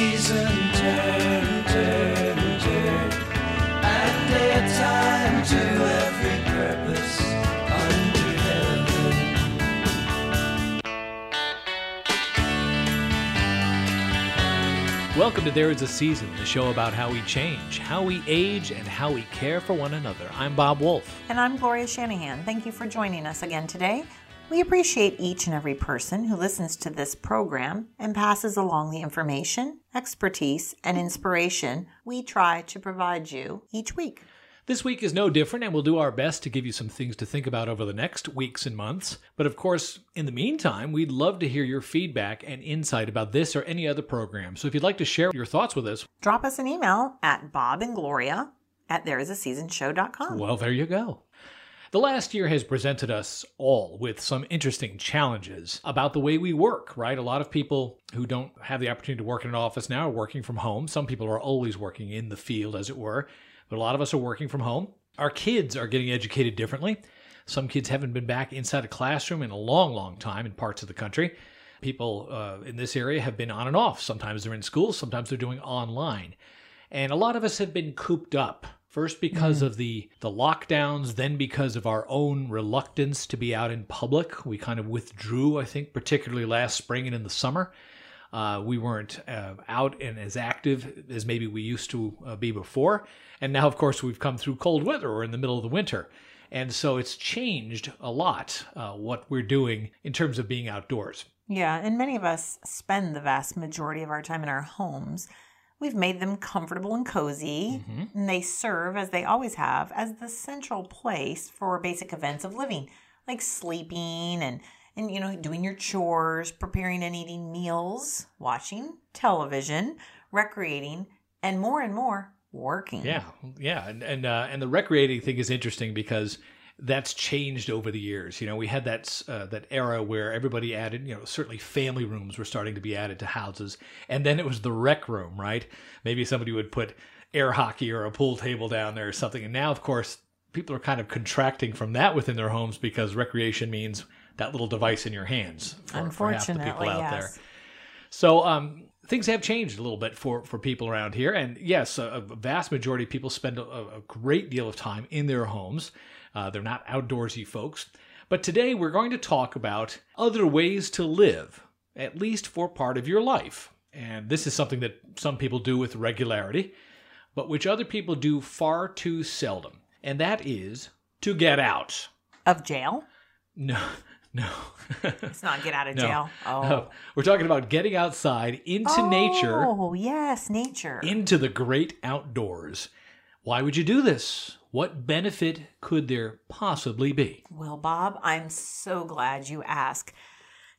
season turn, turn, turn. And a time to every purpose under heaven. Welcome to There Is a Season, the show about how we change, how we age, and how we care for one another. I'm Bob Wolf. And I'm Gloria Shanahan. Thank you for joining us again today. We appreciate each and every person who listens to this program and passes along the information, expertise, and inspiration we try to provide you each week. This week is no different, and we'll do our best to give you some things to think about over the next weeks and months. But of course, in the meantime, we'd love to hear your feedback and insight about this or any other program. So if you'd like to share your thoughts with us, Drop us an email at Bob and Gloria at thereisaseasonshow.com. well, there you go. The last year has presented us all with some interesting challenges about the way we work, right? A lot of people who don't have the opportunity to work in an office now are working from home. Some people are always working in the field, as it were, but a lot of us are working from home. Our kids are getting educated differently. Some kids haven't been back inside a classroom in a long, long time in parts of the country. People uh, in this area have been on and off. Sometimes they're in school, sometimes they're doing online. And a lot of us have been cooped up. First because of the the lockdowns, then because of our own reluctance to be out in public. We kind of withdrew, I think, particularly last spring and in the summer. Uh, we weren't uh, out and as active as maybe we used to uh, be before. And now, of course, we've come through cold weather or in the middle of the winter. And so it's changed a lot uh, what we're doing in terms of being outdoors. Yeah, and many of us spend the vast majority of our time in our homes. We've made them comfortable and cozy, and they serve, as they always have, as the central place for basic events of living, like sleeping and and you know doing your chores, preparing and eating meals, watching television, recreating, and more and more working. Yeah, yeah, and and uh, and the recreating thing is interesting because that's changed over the years. You know, we had that uh, that era where everybody added, you know, certainly family rooms were starting to be added to houses, and then it was the rec room, right? Maybe somebody would put air hockey or a pool table down there or something, and now, of course, people are kind of contracting from that within their homes because recreation means that little device in your hands. For, for half the people Unfortunately, out there. yes. So um, things have changed a little bit for for people around here, and yes, a, a vast majority of people spend a, a great deal of time in their homes. Uh, they're not outdoorsy folks. But today we're going to talk about other ways to live, at least for part of your life. And this is something that some people do with regularity, but which other people do far too seldom. And that is to get out. Of jail? No, no. It's not get out of No, jail. Oh. no. We're talking about getting outside into nature, Oh, yes, nature. into the great outdoors. Why would you do this? What benefit could there possibly be? Well, Bob, I'm so glad you asked.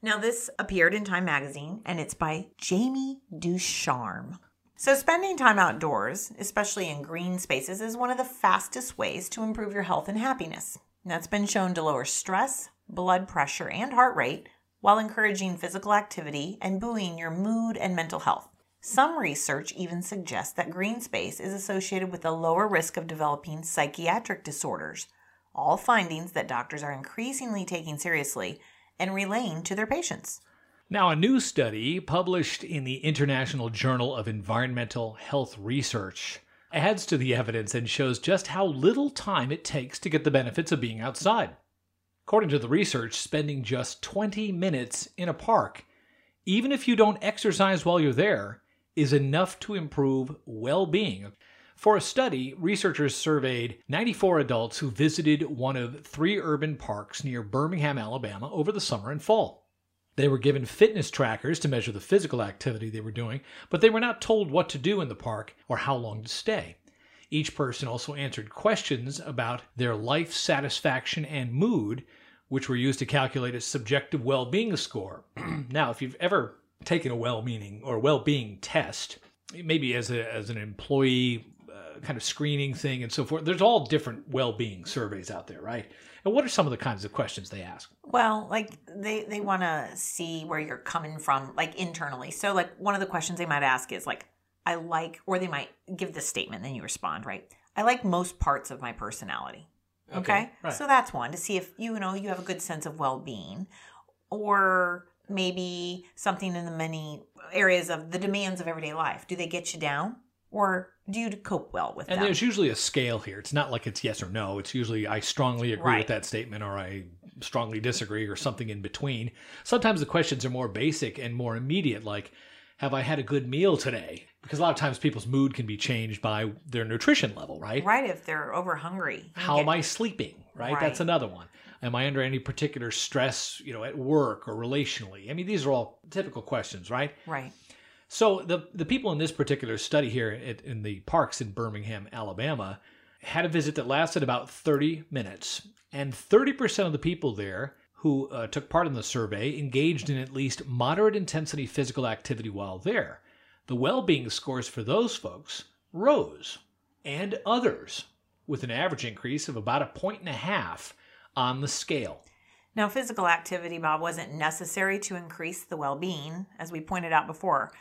Now, this appeared in Time magazine and it's by Jamie Ducharme. So, spending time outdoors, especially in green spaces, is one of the fastest ways to improve your health and happiness. That's been shown to lower stress, blood pressure, and heart rate while encouraging physical activity and buoying your mood and mental health. Some research even suggests that green space is associated with a lower risk of developing psychiatric disorders, all findings that doctors are increasingly taking seriously and relaying to their patients. Now, a new study published in the International Journal of Environmental Health Research adds to the evidence and shows just how little time it takes to get the benefits of being outside. According to the research, spending just 20 minutes in a park, even if you don't exercise while you're there, is enough to improve well being. For a study, researchers surveyed 94 adults who visited one of three urban parks near Birmingham, Alabama over the summer and fall. They were given fitness trackers to measure the physical activity they were doing, but they were not told what to do in the park or how long to stay. Each person also answered questions about their life satisfaction and mood, which were used to calculate a subjective well being score. now, if you've ever taken a well meaning or well being test, maybe as, a, as an employee uh, kind of screening thing and so forth, there's all different well being surveys out there, right? And what are some of the kinds of questions they ask? Well, like they they want to see where you're coming from, like internally. So, like one of the questions they might ask is like, "I like," or they might give this statement, then you respond, right? I like most parts of my personality. Okay, Okay, right. so that's one to see if you know you have a good sense of well being, or maybe something in the many areas of the demands of everyday life. Do they get you down or do you cope well with that? And them? there's usually a scale here. It's not like it's yes or no. It's usually I strongly agree Right. with that statement or I strongly disagree or something in between. Sometimes the questions are more basic and more immediate, like, have I had a good meal today? Because a lot of times people's mood can be changed by their nutrition level, right? right if they're over hungry. How am I sleeping? Right? That's another one. Am I under any particular stress, you know, at work or relationally? I mean, these are all typical questions, right? Right. So the the people in this particular study here at, in the parks in Birmingham, Alabama, had a visit that lasted about 30 minutes, and 30% of the people there who uh, took part in the survey engaged in at least moderate intensity physical activity while there. The well-being scores for those folks rose, and others, with an average increase of about a point and a half on the scale. Now, physical activity, Bob, wasn't necessary to increase the well being, as we pointed out before.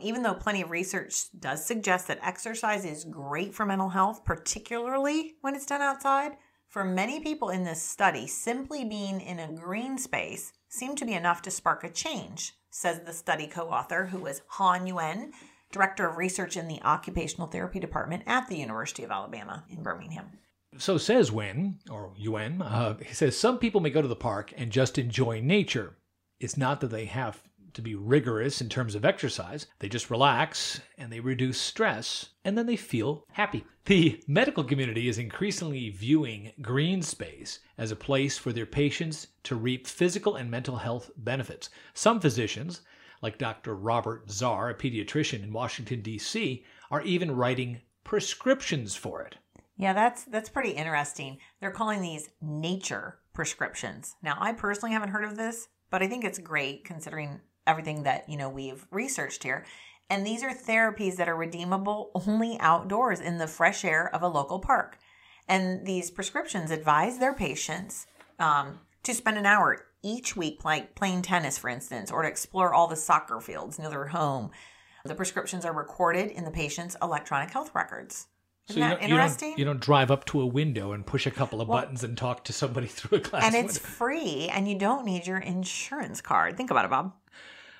Even though plenty of research does suggest that exercise is great for mental health, particularly when it's done outside, for many people in this study, simply being in a green space seemed to be enough to spark a change, says the study co author, who was Han Yuen, Director of Research in the Occupational Therapy Department at the University of Alabama in Birmingham. So says Wen, or Yuen, uh, he says some people may go to the park and just enjoy nature. It's not that they have to be rigorous in terms of exercise. They just relax and they reduce stress and then they feel happy. The medical community is increasingly viewing green space as a place for their patients to reap physical and mental health benefits. Some physicians, like Dr. Robert Zarr, a pediatrician in Washington, D.C., are even writing prescriptions for it. Yeah, that's that's pretty interesting. They're calling these nature prescriptions. Now, I personally haven't heard of this, but I think it's great considering everything that, you know, we've researched here. And these are therapies that are redeemable only outdoors in the fresh air of a local park. And these prescriptions advise their patients um, to spend an hour each week, like playing tennis, for instance, or to explore all the soccer fields near their home. The prescriptions are recorded in the patient's electronic health records. Isn't you that don't, you don't- interesting? You don't, drive up to a window and push a couple of buttons and talk to somebody through a glass and it's window. free and you don't need your insurance card think about it bob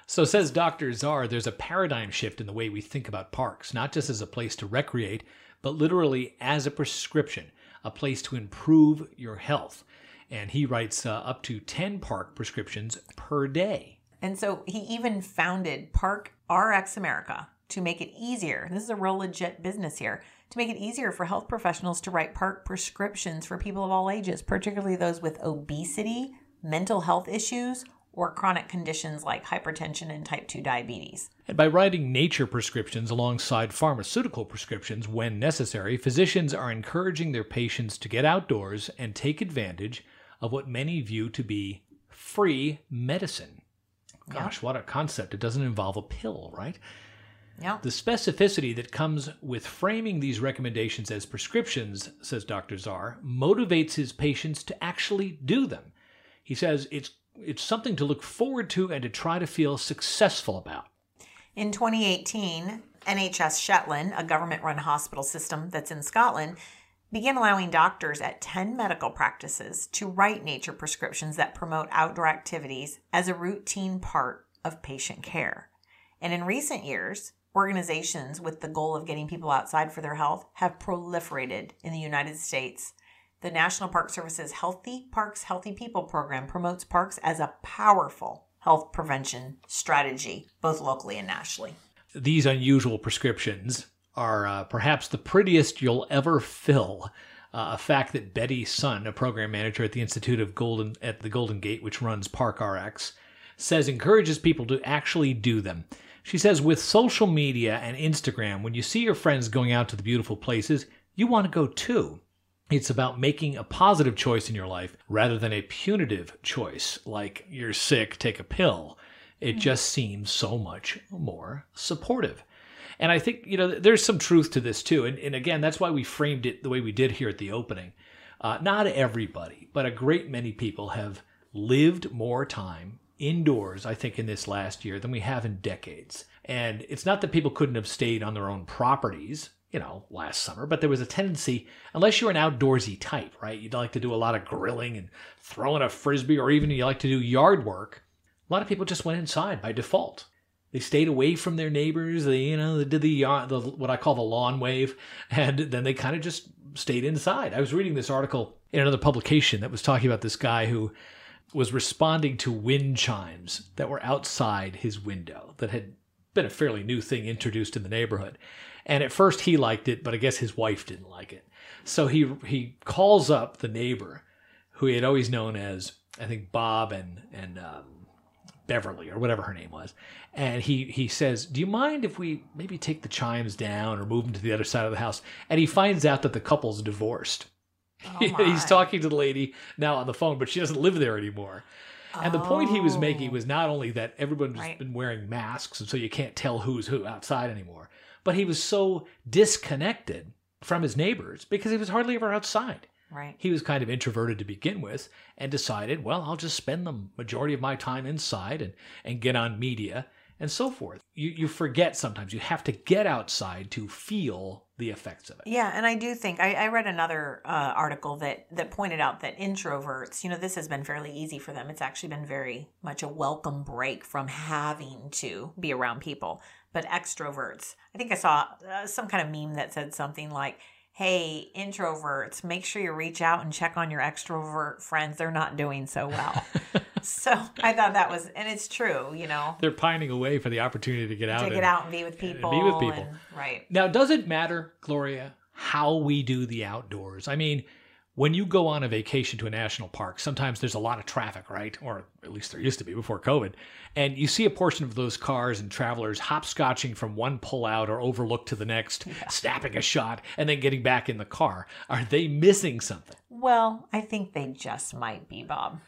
So says Dr. Zarr, there's a paradigm shift in the way we think about parks, not just as a place to recreate, but literally as a prescription, a place to improve your health. And he writes uh, up to 10 park prescriptions per day. and so he even founded park rx america to make it easier this is a real legit business here to make it easier for health professionals to write park prescriptions for people of all ages particularly those with obesity mental health issues or chronic conditions like hypertension and type 2 diabetes And by writing nature prescriptions alongside pharmaceutical prescriptions when necessary, physicians are encouraging their patients to get outdoors and take advantage of what many view to be free medicine. Gosh, what a concept. It doesn't involve a pill, right? Yeah The specificity that comes with framing these recommendations as prescriptions, says Dr. Zarr, motivates his patients to actually do them. He says it's it's something to look forward to and to try to feel successful about. In 2018, NHS Shetland, a government run hospital system that's in Scotland, began allowing doctors at 10 medical practices to write nature prescriptions that promote outdoor activities as a routine part of patient care. And in recent years, organizations with the goal of getting people outside for their health have proliferated in the United States. The National Park Service's Healthy Parks, Healthy People program promotes parks as a powerful health prevention strategy, both locally and nationally. These unusual prescriptions are uh, perhaps the prettiest you'll ever fill. Uh, a fact that Betty Sun, a program manager at the Institute of Golden at the Golden Gate, which runs Park RX, says encourages people to actually do them. She says with social media and Instagram, when you see your friends going out to the beautiful places, you want to go too. It's about making a positive choice in your life rather than a punitive choice, like you're sick, take a pill. It just seems so much more supportive. And I think, you know, there's some truth to this too. And, and again, that's why we framed it the way we did here at the opening. Uh, not everybody, but a great many people have lived more time indoors, I think, in this last year than we have in decades. And it's not that people couldn't have stayed on their own properties, you know, last summer, but there was a tendency, unless you're an outdoorsy type, right? You'd like to do a lot of grilling and throwing a frisbee, or even you like to do yard work. A lot of people just went inside by default. They stayed away from their neighbors. They, you know, they did the, the what I call the lawn wave, and then they kind of just stayed inside. I was reading this article in another publication that was talking about this guy who was responding to wind chimes that were outside his window that had been a fairly new thing introduced in the neighborhood. And at first he liked it, but I guess his wife didn't like it. So he he calls up the neighbor, who he had always known as I think Bob and and um, Beverly or whatever her name was, and he he says, "Do you mind if we maybe take the chimes down or move them to the other side of the house?" And he finds out that the couple's divorced. Oh, He's talking to the lady now on the phone, but she doesn't live there anymore. And the point he was making oh. was not only that everyone's Right. been wearing masks, and so you can't tell who's who outside anymore, but he was so disconnected from his neighbors because he was hardly ever outside. Right. He was kind of introverted to begin with and decided, well, I'll just spend the majority of my time inside and, and get on media and so forth. You, you forget sometimes you have to get outside to feel the effects of it. Yeah, and I do think I, I read another uh, article that that pointed out that introverts, you know, this has been fairly easy for them. It's actually been very much a welcome break from having to be around people. But extroverts, I think I saw uh, some kind of meme that said something like, "Hey, introverts, make sure you reach out and check on your extrovert friends. They're not doing so well." so I thought that was, and it's true, you know, They're pining away for the opportunity to get out. to and- get out and be with people, be with people. and- right? Now, does it matter, Gloria, how we do the outdoors? I mean, when you go on a vacation to a national park, sometimes there's a lot of traffic, right? Or at least there used to be before COVID. And you see a portion of those cars and travelers hopscotching from one pullout or overlook to the next, snapping a shot, and then getting back in the car. Are they missing something? Well, I think they just might be, Bob.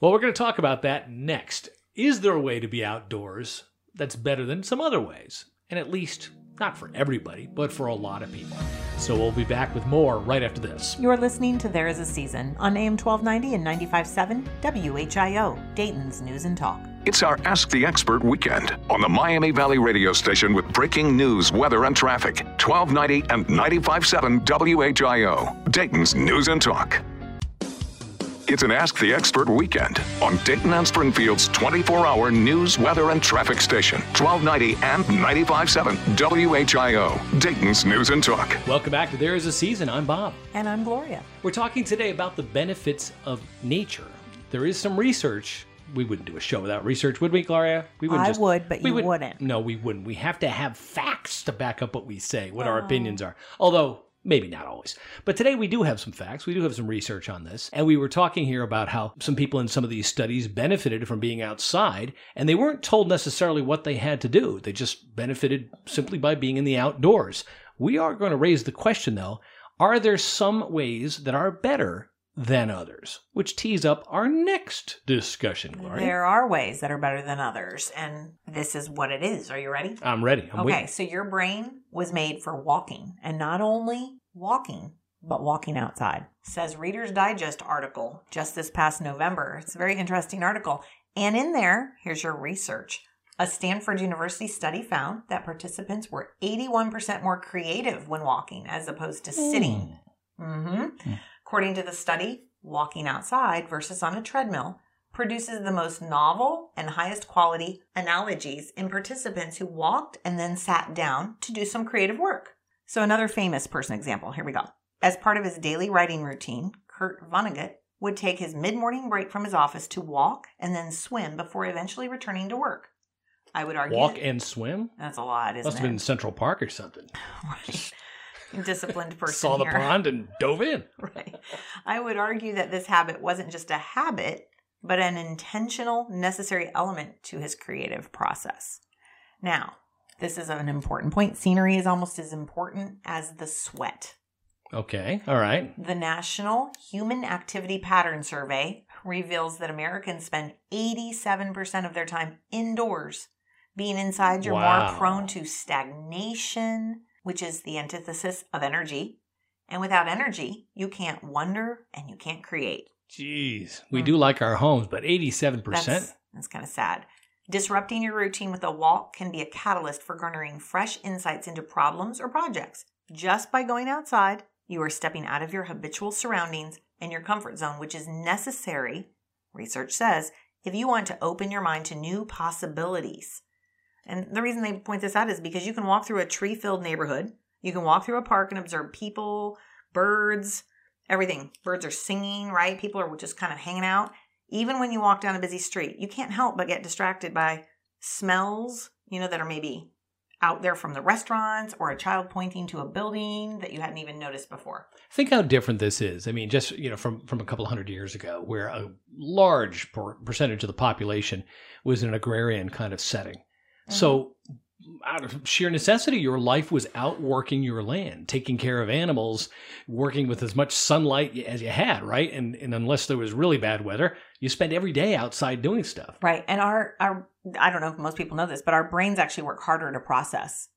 Well, we're going to talk about that next. Is there a way to be outdoors that's better than some other ways? And at least not for everybody, but for a lot of people. So we'll be back with more right after this. You're listening to There Is a Season on AM 1290 and 95.7 WHIO, Dayton's News and Talk. It's our Ask the Expert weekend on the Miami Valley radio station with breaking news, weather, and traffic. 1290 and 95.7 WHIO, Dayton's News and Talk. It's an Ask the Expert weekend on Dayton and Springfield's 24 hour news, weather, and traffic station. 1290 and 95.7 WHIO, Dayton's News and Talk. Welcome back to There Is a Season. I'm Bob. And I'm Gloria. We're talking today about the benefits of nature. There is some research. We wouldn't do a show without research, would we, Gloria? We would. I would, but we you wouldn't. No, we wouldn't. We have to have facts to back up what we say, what our oh. opinions are. Although maybe not always. But today we do have some facts. We do have some research on this. And we were talking here about how some people in some of these studies benefited from being outside, and they weren't told necessarily what they had to do. They just benefited simply by being in the outdoors. We are going to raise the question though, are there some ways that are better than others? Which tees up our next discussion, Gloria. There are ways that are better than others, and this is what it is. Are you ready? I'm ready. I'm okay, waiting. so your brain was made for walking, and not only walking, but walking outside. Says Reader's Digest article just this past November. It's a very interesting article. And in there, here's your research. A Stanford University study found that participants were 81% more creative when walking as opposed to sitting. hmm According to the study, walking outside versus on a treadmill produces the most novel and highest quality analogies in participants who walked and then sat down to do some creative work. So, another famous person example here we go. As part of his daily writing routine, Kurt Vonnegut would take his mid morning break from his office to walk and then swim before eventually returning to work. I would argue Walk and swim? that's a lot, isn't it? Must have been in Central Park or something. Disciplined person Saw the here. pond and dove in. Right. I would argue that this habit wasn't just a habit, but an intentional, necessary element to his creative process. Now, this is an important point. Scenery is almost as important as the sweat. Okay. All right. The National Human Activity Pattern Survey reveals that Americans spend 87% of their time indoors. Being inside, you're Wow. more prone to stagnation, which is the antithesis of energy. And without energy, you can't wonder and you can't create. Jeez. We hmm. do like our homes, but 87%? That's, that's kind of sad. Disrupting your routine with a walk can be a catalyst for garnering fresh insights into problems or projects. Just by going outside, you are stepping out of your habitual surroundings and your comfort zone, which is necessary, research says, if you want to open your mind to new possibilities. And the reason they point this out is because you can walk through a tree filled neighborhood, you can walk through a park and observe people, birds, everything. Birds are singing, right? People are just kind of hanging out. Even when you walk down a busy street, you can't help but get distracted by smells, you know, that are maybe out there from the restaurants or a child pointing to a building that you hadn't even noticed before. Think how different this is. I mean, just you know, from from a couple hundred years ago, where a large per- percentage of the population was in an agrarian kind of setting. So, mm-hmm. out of sheer necessity, your life was out working your land, taking care of animals, working with as much sunlight as you had, right? And and unless there was really bad weather, you spent every day outside doing stuff. Right. And our our I don't know if most people know this, but our brains actually work harder to process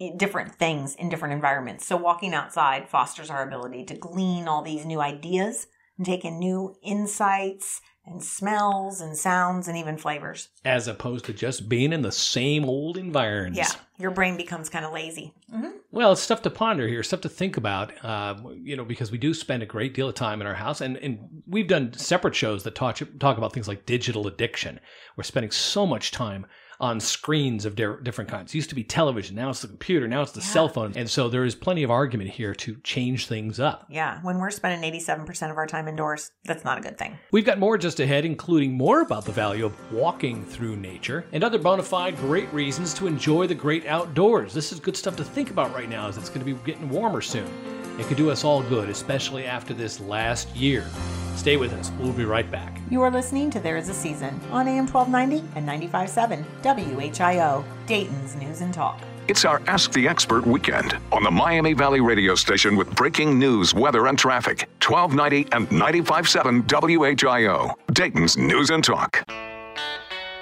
eh, different things in different environments. So walking outside fosters our ability to glean all these new ideas and take in new insights and smells and sounds and even flavors. As opposed to just being in the same old environs. Yeah. Your brain becomes kind of lazy. hmm Well, it's stuff to ponder here, stuff to think about, uh, you know, because we do spend a great deal of time in our house, and, and we've done separate shows that talk talk about things like digital addiction. We're spending so much time on screens of di- different kinds. It used to be television, now it's the computer, now it's the cell phone, and so there is plenty of argument here to change things up. Yeah. When we're spending 87% of our time indoors, that's not a good thing. We've got more just ahead, including more about the value of walking through nature and other bona fide great reasons to enjoy the great outdoors. This is good stuff to think about right now as it's going to be getting warmer soon. It could do us all good, especially after this last year. Stay with us. We'll be right back. You are listening to There Is a Season on AM 1290 and 95.7 WHIO, Dayton's News and Talk. It's our Ask the Expert weekend on the Miami Valley radio station with breaking news, weather, and traffic. 1290 and 95.7 WHIO, Dayton's News and Talk.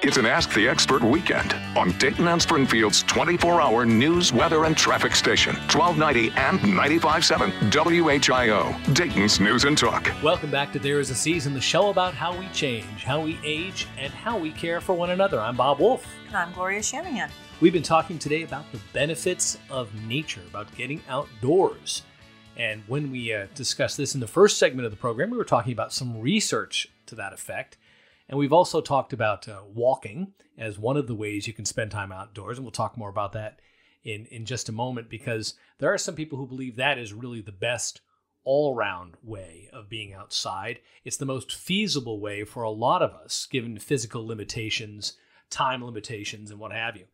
It's an Ask the Expert weekend on Dayton and Springfield's 24 hour news, weather, and traffic station. 1290 and 95.7 WHIO, Dayton's News and Talk. Welcome back to There Is a Season, the show about how we change, how we age, and how we care for one another. I'm Bob Wolf. And I'm Gloria Shanahan. We've been talking today about the benefits of nature, about getting outdoors. And when we uh, discussed this in the first segment of the program, we were talking about some research to that effect. And we've also talked about uh, walking as one of the ways you can spend time outdoors. And we'll talk more about that in, in just a moment because there are some people who believe that is really the best all round way of being outside. It's the most feasible way for a lot of us, given physical limitations, time limitations, and what have you.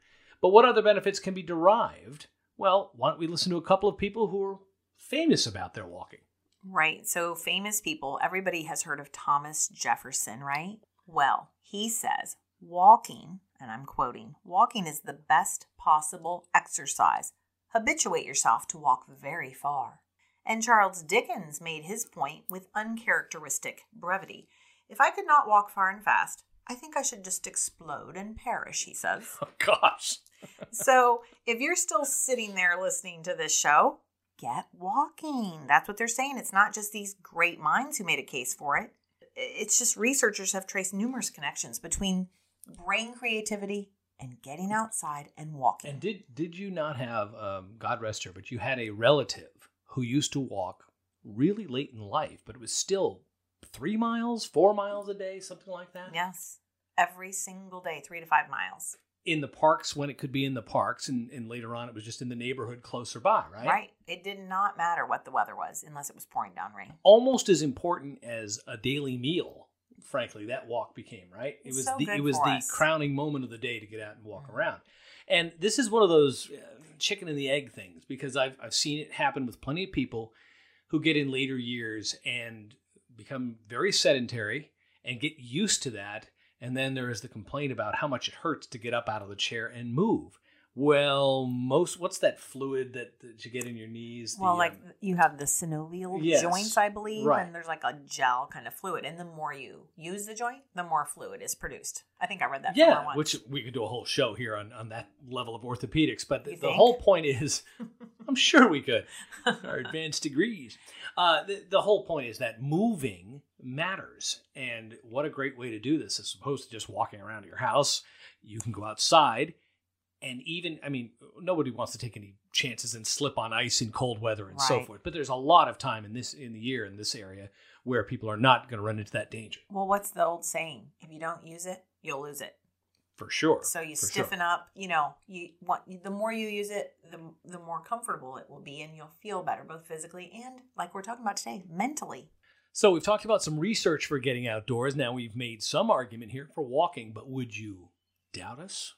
But what other benefits can be derived? Well, why don't we listen to a couple of people who are famous about their walking? Right. So, famous people, everybody has heard of Thomas Jefferson, right? Well, he says, walking, and I'm quoting, walking is the best possible exercise. Habituate yourself to walk very far. And Charles Dickens made his point with uncharacteristic brevity. If I could not walk far and fast, I think I should just explode and perish, he says. Oh, gosh. so if you're still sitting there listening to this show, get walking. That's what they're saying. It's not just these great minds who made a case for it. It's just researchers have traced numerous connections between brain creativity and getting outside and walking. And did did you not have, um, God rest her, but you had a relative who used to walk really late in life, but it was still three miles, four miles a day, something like that? yes, every single day, three to five miles. In the parks when it could be in the parks, and, and later on it was just in the neighborhood closer by, right? Right. It did not matter what the weather was unless it was pouring down rain. Almost as important as a daily meal. Frankly, that walk became right. It was so the it was the us. crowning moment of the day to get out and walk around. And this is one of those uh, chicken and the egg things because I've I've seen it happen with plenty of people who get in later years and become very sedentary and get used to that. And then there is the complaint about how much it hurts to get up out of the chair and move. Well, most what's that fluid that, that you get in your knees? The, Well, like um, you have the synovial Yes, joints, I believe, right. and there's like a gel kind of fluid. And the more you use the joint, the more fluid is produced. I think I read that. yeah, once. which we could do a whole show here on, on that level of orthopedics. But the, the whole point is, I'm sure we could, our advanced degrees. Uh, the, the whole point is that moving matters. And what a great way to do this as opposed to just walking around your house. You can go outside. And even, I mean, nobody wants to take any chances and slip on ice in cold weather and so forth. But there's a lot of time in this in the year in this area where people are not going to run into that danger. Well, what's the old saying? If you don't use it, you'll lose it. For sure. So you for stiffen sure. up, you know, you want the more you use it, the the more comfortable it will be and you'll feel better both physically and like we're talking about today, mentally. So we've talked about some research for getting outdoors. Now we've made some argument here for walking, but would you doubt us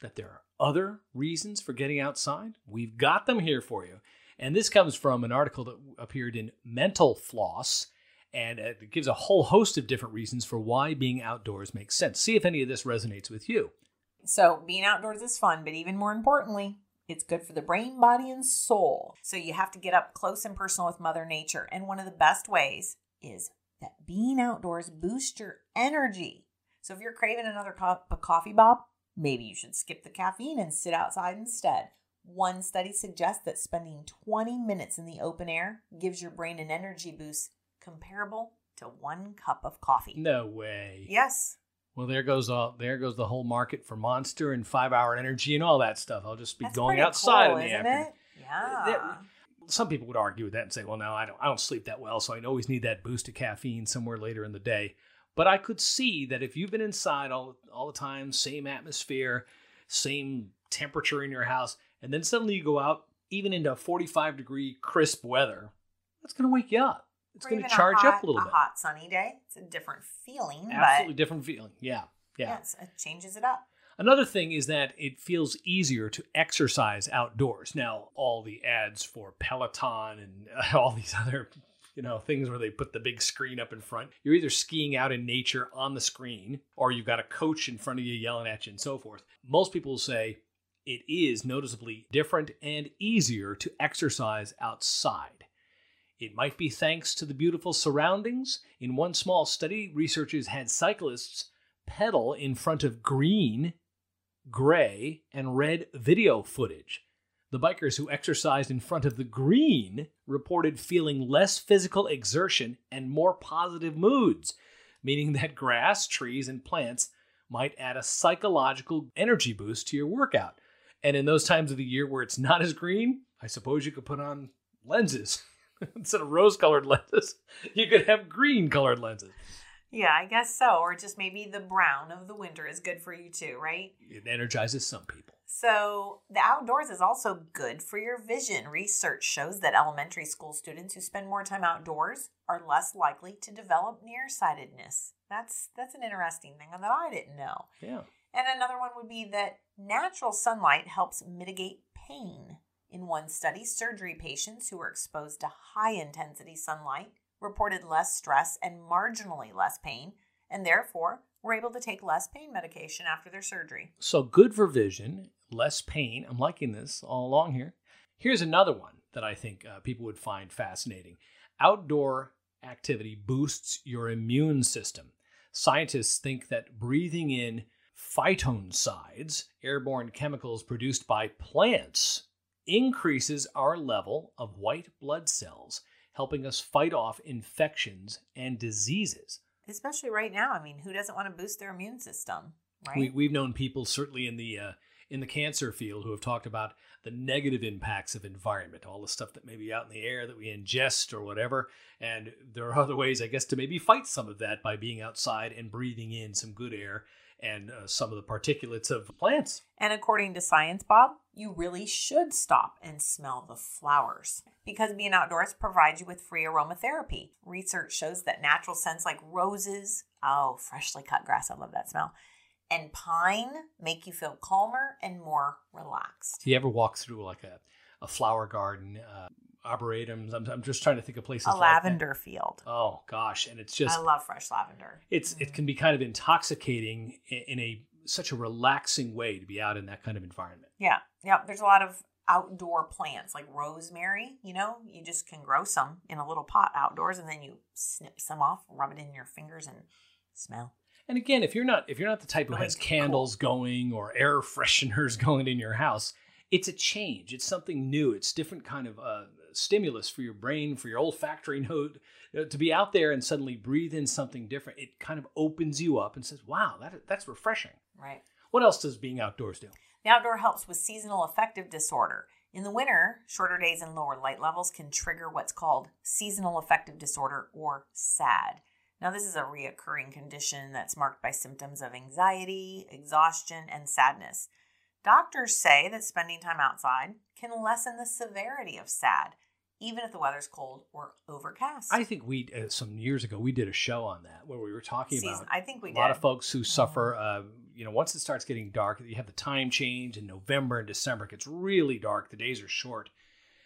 that there are other reasons for getting outside? We've got them here for you. And this comes from an article that appeared in Mental Floss, and it gives a whole host of different reasons for why being outdoors makes sense. See if any of this resonates with you. So, being outdoors is fun, but even more importantly, it's good for the brain, body, and soul. So, you have to get up close and personal with Mother Nature. And one of the best ways is that being outdoors boosts your energy. So, if you're craving another cup of coffee, Bob, maybe you should skip the caffeine and sit outside instead. One study suggests that spending 20 minutes in the open air gives your brain an energy boost comparable to one cup of coffee. No way. Yes, Well, there goes all there goes the whole market for Monster and Five Hour Energy and all that stuff. I'll just be that's going outside cool, in the afternoon. it? Yeah. Some people would argue with that and say, "Well, no, I don't. I don't sleep that well, so I always need that boost of caffeine somewhere later in the day." But I could see that if you've been inside all all the time, same atmosphere, same temperature in your house, and then suddenly you go out, even into 45 degree crisp weather, that's going to wake you up. It's going to charge hot, up a little a bit. hot sunny day. It's a different feeling, Absolutely different feeling. Yeah, yeah. yes, it changes it up. Another thing is that it feels easier to exercise outdoors. Now, all the ads for Peloton and uh, all these other, you know, things where they put the big screen up in front. You're either skiing out in nature on the screen or you've got a coach in front of you yelling at you and so forth. Most people say it is noticeably different and easier to exercise outside. It might be thanks to the beautiful surroundings. In one small study, researchers had cyclists pedal in front of green, gray, and red video footage. The bikers who exercised in front of the green reported feeling less physical exertion and more positive moods, meaning that grass, trees, and plants might add a psychological energy boost to your workout. And in those times of the year where it's not as green, I suppose you could put on lenses. Instead of rose colored lenses, you could have green colored lenses. Yeah, I guess so. Or just maybe the brown of the winter is good for you too, right? It energizes some people. So, the outdoors is also good for your vision. Research shows that elementary school students who spend more time outdoors are less likely to develop nearsightedness. That's that's an interesting thing that I didn't know. Yeah. And another one would be that natural sunlight helps mitigate pain. In one study, surgery patients who were exposed to high intensity sunlight reported less stress and marginally less pain, and therefore were able to take less pain medication after their surgery. So good for vision, less pain. I'm liking this all along here. Here's another one that I think uh, people would find fascinating. Outdoor activity boosts your immune system. Scientists think that breathing in phytoncides, airborne chemicals produced by plants, increases our level of white blood cells, helping us fight off infections and diseases. Especially right now. I mean, who doesn't want to boost their immune system, right? We, we've known people certainly in the uh, in the cancer field who have talked about the negative impacts of environment, all the stuff that may be out in the air that we ingest or whatever. And there are other ways, I guess, to maybe fight some of that by being outside and breathing in some good air and uh, some of the particulates of plants. And according to science, Bob, you really should stop and smell the flowers because being outdoors provides you with free aromatherapy. Research shows that natural scents like roses, oh, freshly cut grass, I love that smell, and pine make you feel calmer and more relaxed. Do you ever walk through like a, a flower garden, uh, arboretums? I'm, I'm just trying to think of places A like that. lavender field. Oh gosh, and it's just I love fresh lavender. it's it can be kind of intoxicating in a such a relaxing way to be out in that kind of environment. Yeah, yeah. There's a lot of outdoor plants like rosemary. You know, you just can grow some in a little pot outdoors, and then you snip some off, rub it in your fingers, and smell. And again, if you're not if you're not the type who Really has cool. candles going or air fresheners going in your house, it's a change. It's something new. It's different kind of uh, stimulus for your brain, for your olfactory node uh, to be out there and suddenly breathe in something different. It kind of opens you up and says, "Wow, that that's refreshing." Right. What else does being outdoors do? The outdoor helps with seasonal affective disorder. In the winter, shorter days and lower light levels can trigger what's called seasonal affective disorder or SAD. Now, this is a reoccurring condition that's marked by symptoms of anxiety, exhaustion, and sadness. Doctors say that spending time outside can lessen the severity of SAD, even if the weather's cold or overcast. I think we uh, some years ago we did a show on that where we were talking Season- about I think we a lot of folks who suffer. Uh, you know, once it starts getting dark, you have the time change in November and December. It gets really dark. The days are short,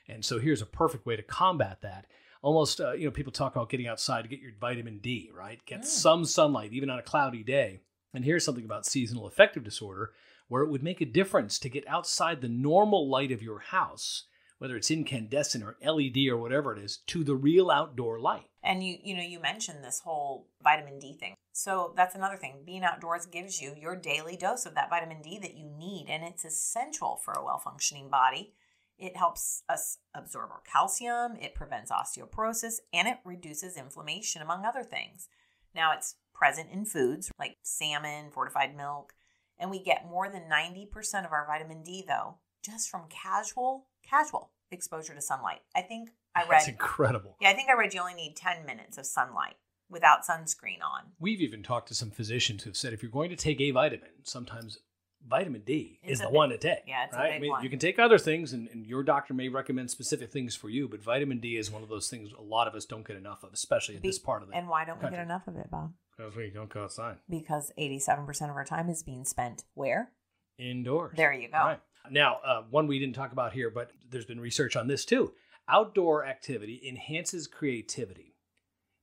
and so here's a perfect way to combat that. Almost, uh, you know, people talk about getting outside to get your vitamin D, right? Get some sunlight, even on a cloudy day. And here's something about seasonal affective disorder where it would make a difference to get outside the normal light of your house, whether it's incandescent or LED or whatever it is, to the real outdoor light. And you you know you mentioned this whole vitamin D thing. So that's another thing. Being outdoors gives you your daily dose of that vitamin D that you need and it's essential for a well-functioning body. It helps us absorb our calcium, it prevents osteoporosis, and it reduces inflammation among other things. Now it's present in foods like salmon, fortified milk, and we get more than 90% of our vitamin D though just from casual casual exposure to sunlight. I think I read That's incredible. yeah, I think I read you only need 10 minutes of sunlight without sunscreen on. We've even talked to some physicians who've said if you're going to take a vitamin, sometimes vitamin D It's is the big- one to take. yeah, it's a big I mean, one. you can take other things, and, and your doctor may recommend specific things for you, but vitamin D is one of those things a lot of us don't get enough of, especially in Be- this part of the And why don't we get enough of it, Bob? Because we don't go outside. Because 87% of our time is being spent where? Indoors. There you go. Right. Now, uh, one we didn't talk about here, but there's been research on this too. Outdoor activity enhances creativity.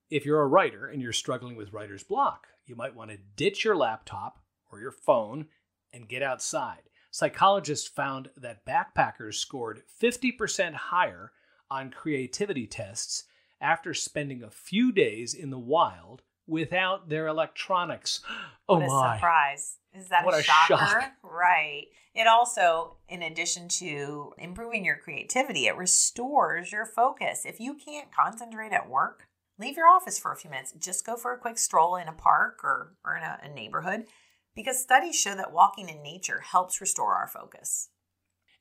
If you're a writer and you're struggling with writer's block, you might want to ditch your laptop or your phone and get outside. Psychologists found that backpackers scored 50% higher on creativity tests after spending a few days in the wild without their electronics. Oh what a my. surprise. Is that What a a shocker? shock. Right. It also, in addition to improving your creativity, it restores your focus. If you can't concentrate at work, leave your office for a few minutes. Just go for a quick stroll in a park or, or in a, a neighborhood because studies show that walking in nature helps restore our focus.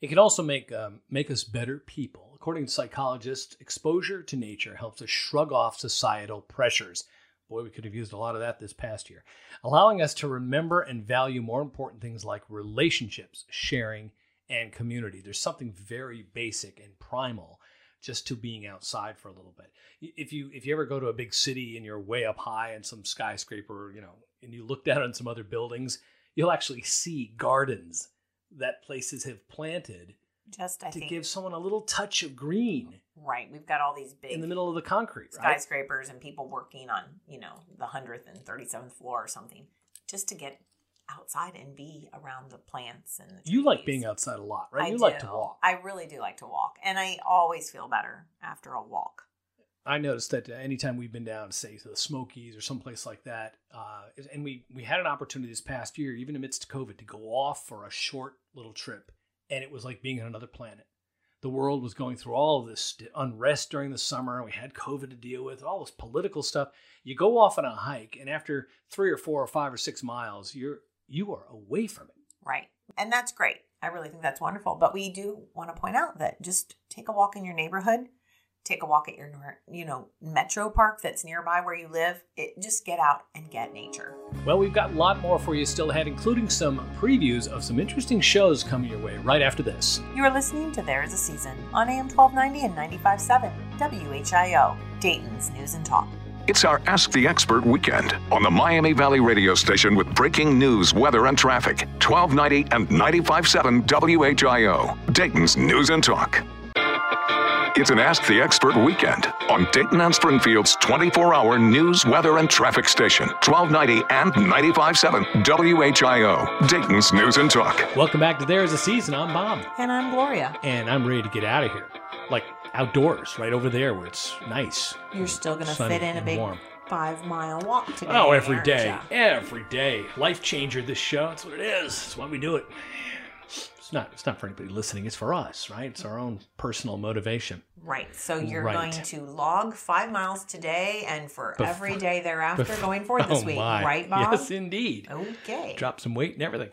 It can also make um, make us better people. According to psychologists, exposure to nature helps us shrug off societal pressures. Boy, we could have used a lot of that this past year, allowing us to remember and value more important things like relationships, sharing, and community. There's something very basic and primal just to being outside for a little bit. If you if you ever go to a big city and you're way up high in some skyscraper, you know, and you look down on some other buildings, you'll actually see gardens that places have planted Just, I to think, give someone a little touch of green right. We've got all these big in the middle of the concrete, right? skyscrapers and people working on, you know, the 100th and 37th floor or something, just to get outside and be around the plants and the You like being outside a lot, right? I you like to walk. I really do like to walk, and I always feel better after a walk. I noticed that uh, anytime we've been down, say to the Smokies or someplace like that, uh, and we we had an opportunity this past year, even amidst COVID, to go off for a short little trip, and it was like being on another planet. The world was going through all this unrest during the summer. We had COVID to deal with, all this political stuff. You go off on a hike, and after three or four or five or six miles, you're you are away from it. Right. And that's great. I really think that's wonderful. But we do want to point out that just take a walk in your neighborhood, take a walk at your, you know, metro park that's nearby where you live. It just get out and get nature. Well, we've got a lot more for you still ahead, including some previews of some interesting shows coming your way right after this. You are listening to There is a Season on AM 1290 and 95.7 WHIO, Dayton's News and Talk. It's our Ask the Expert weekend on the Miami Valley radio station with breaking news, weather, and traffic. 1290 and 95.7 WHIO, Dayton's News and Talk. It's an Ask the Expert weekend on Dayton and Springfield's 24 hour news, weather, and traffic station. 1290 and 95.7 WHIO, Dayton's News and Talk. Welcome back to There Is a Season. I'm Bob, And I'm Gloria. and I'm ready to get out of here. Like outdoors, right over there where it's nice. You're still going to fit in a big warm. five mile walk today. Oh, every aren't day. ya? Every day. Life changer, this show. That's what it is. That's why we do it. It's not, it's not for anybody listening. It's for us, right? It's our own personal motivation. Right. So you're Right. going to log five miles today and for Bef- every day thereafter Bef- going forward this Oh, week. my. Right, Bob? Yes, indeed. Okay. drop some weight and everything.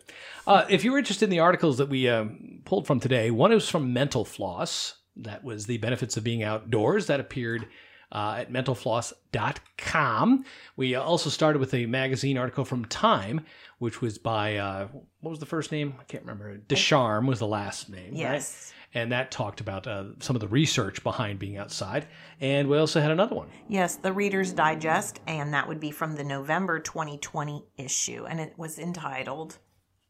Uh, if you're interested in the articles that we um, pulled from today, one is from Mental Floss. That was the benefits of being outdoors. That appeared uh, at mentalfloss.com. We also started with a magazine article from Time, which was by, uh, what was the first name? I can't remember. Ducharme was the last name. Yes. Right? And that talked about uh, some of the research behind being outside. And we also had another one. Yes, the Reader's Digest, and that would be from the November 2020 issue. And it was entitled,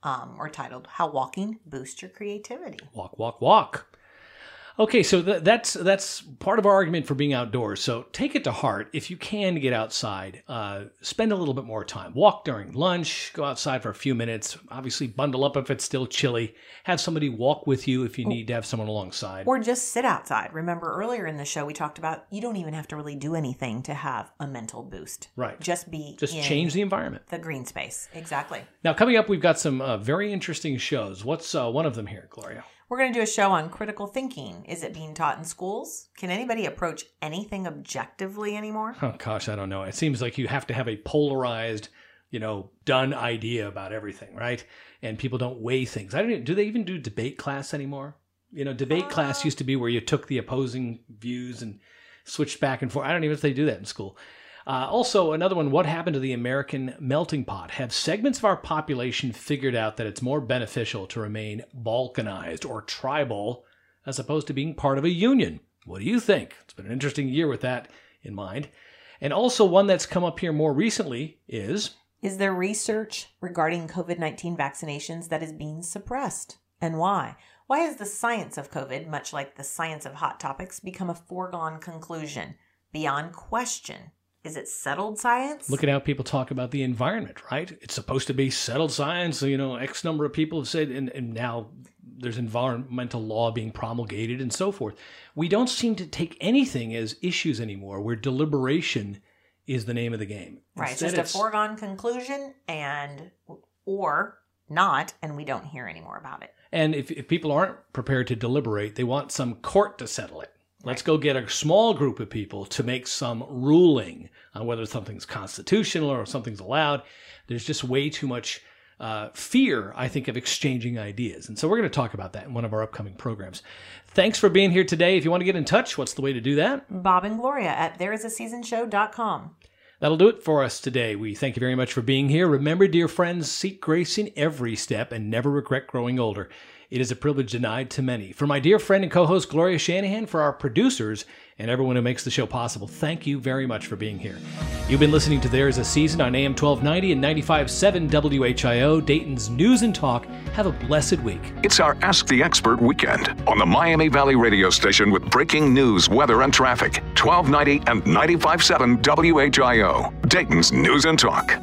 um, or titled, How Walking Boosts Your Creativity. Walk, walk, walk. Okay, so th- that's that's part of our argument for being outdoors. So take it to heart. If you can get outside, uh, spend a little bit more time. Walk during lunch. Go outside for a few minutes. Obviously, bundle up if it's still chilly. Have somebody walk with you if you need to have someone alongside. Or just sit outside. Remember earlier in the show, we talked about you don't even have to really do anything to have a mental boost. Right. Just be Just change the environment. the green space. Exactly. Now, coming up, we've got some uh, very interesting shows. What's uh, one of them here, Gloria? We're going to do a show on critical thinking. Is it being taught in schools? Can anybody approach anything objectively anymore? Oh gosh, I don't know. It seems like you have to have a polarized, you know, done idea about everything, right? And people don't weigh things. I don't. even- Do they even do debate class anymore? You know, debate class uh. used to be where you took the opposing views and switched back and forth. I don't even know if they do that in school. Uh, also, another one. What happened to the American melting pot? Have segments of our population figured out that it's more beneficial to remain balkanized or tribal as opposed to being part of a union? What do you think? It's been an interesting year with that in mind. And also, one that's come up here more recently is Is there research regarding COVID 19 vaccinations that is being suppressed? And why? Why has the science of COVID, much like the science of hot topics, become a foregone conclusion beyond question? Is it settled science? look at how people talk about the environment, right? It's supposed to be settled science. So, you know, X number of people have said, and, and now there's environmental law being promulgated and so forth. We don't seem to take anything as issues anymore, where deliberation is the name of the game. right, it's just a foregone conclusion and or not, and we don't hear anymore about it. And if, if people aren't prepared to deliberate, they want some court to settle it. Let's go get a small group of people to make some ruling on whether something's constitutional or something's allowed. There's just way too much uh, fear, I think, of exchanging ideas. And so we're going to talk about that in one of our upcoming programs. Thanks for being here today. If you want to get in touch, what's the way to do that? Bob and Gloria at thereisaseasonshow.com. That'll do it for us today. We thank you very much for being here. Remember, dear friends, seek grace in every step and never regret growing older. It is a privilege denied to many. For my dear friend and co host Gloria Shanahan, for our producers, and everyone who makes the show possible, thank you very much for being here. You've been listening to There Is a Season on AM 1290 and 95.7 WHIO, Dayton's News and Talk. Have a blessed week. It's our Ask the Expert weekend on the Miami Valley radio station with breaking news, weather, and traffic. 1290 and 95.7 WHIO, Dayton's News and Talk.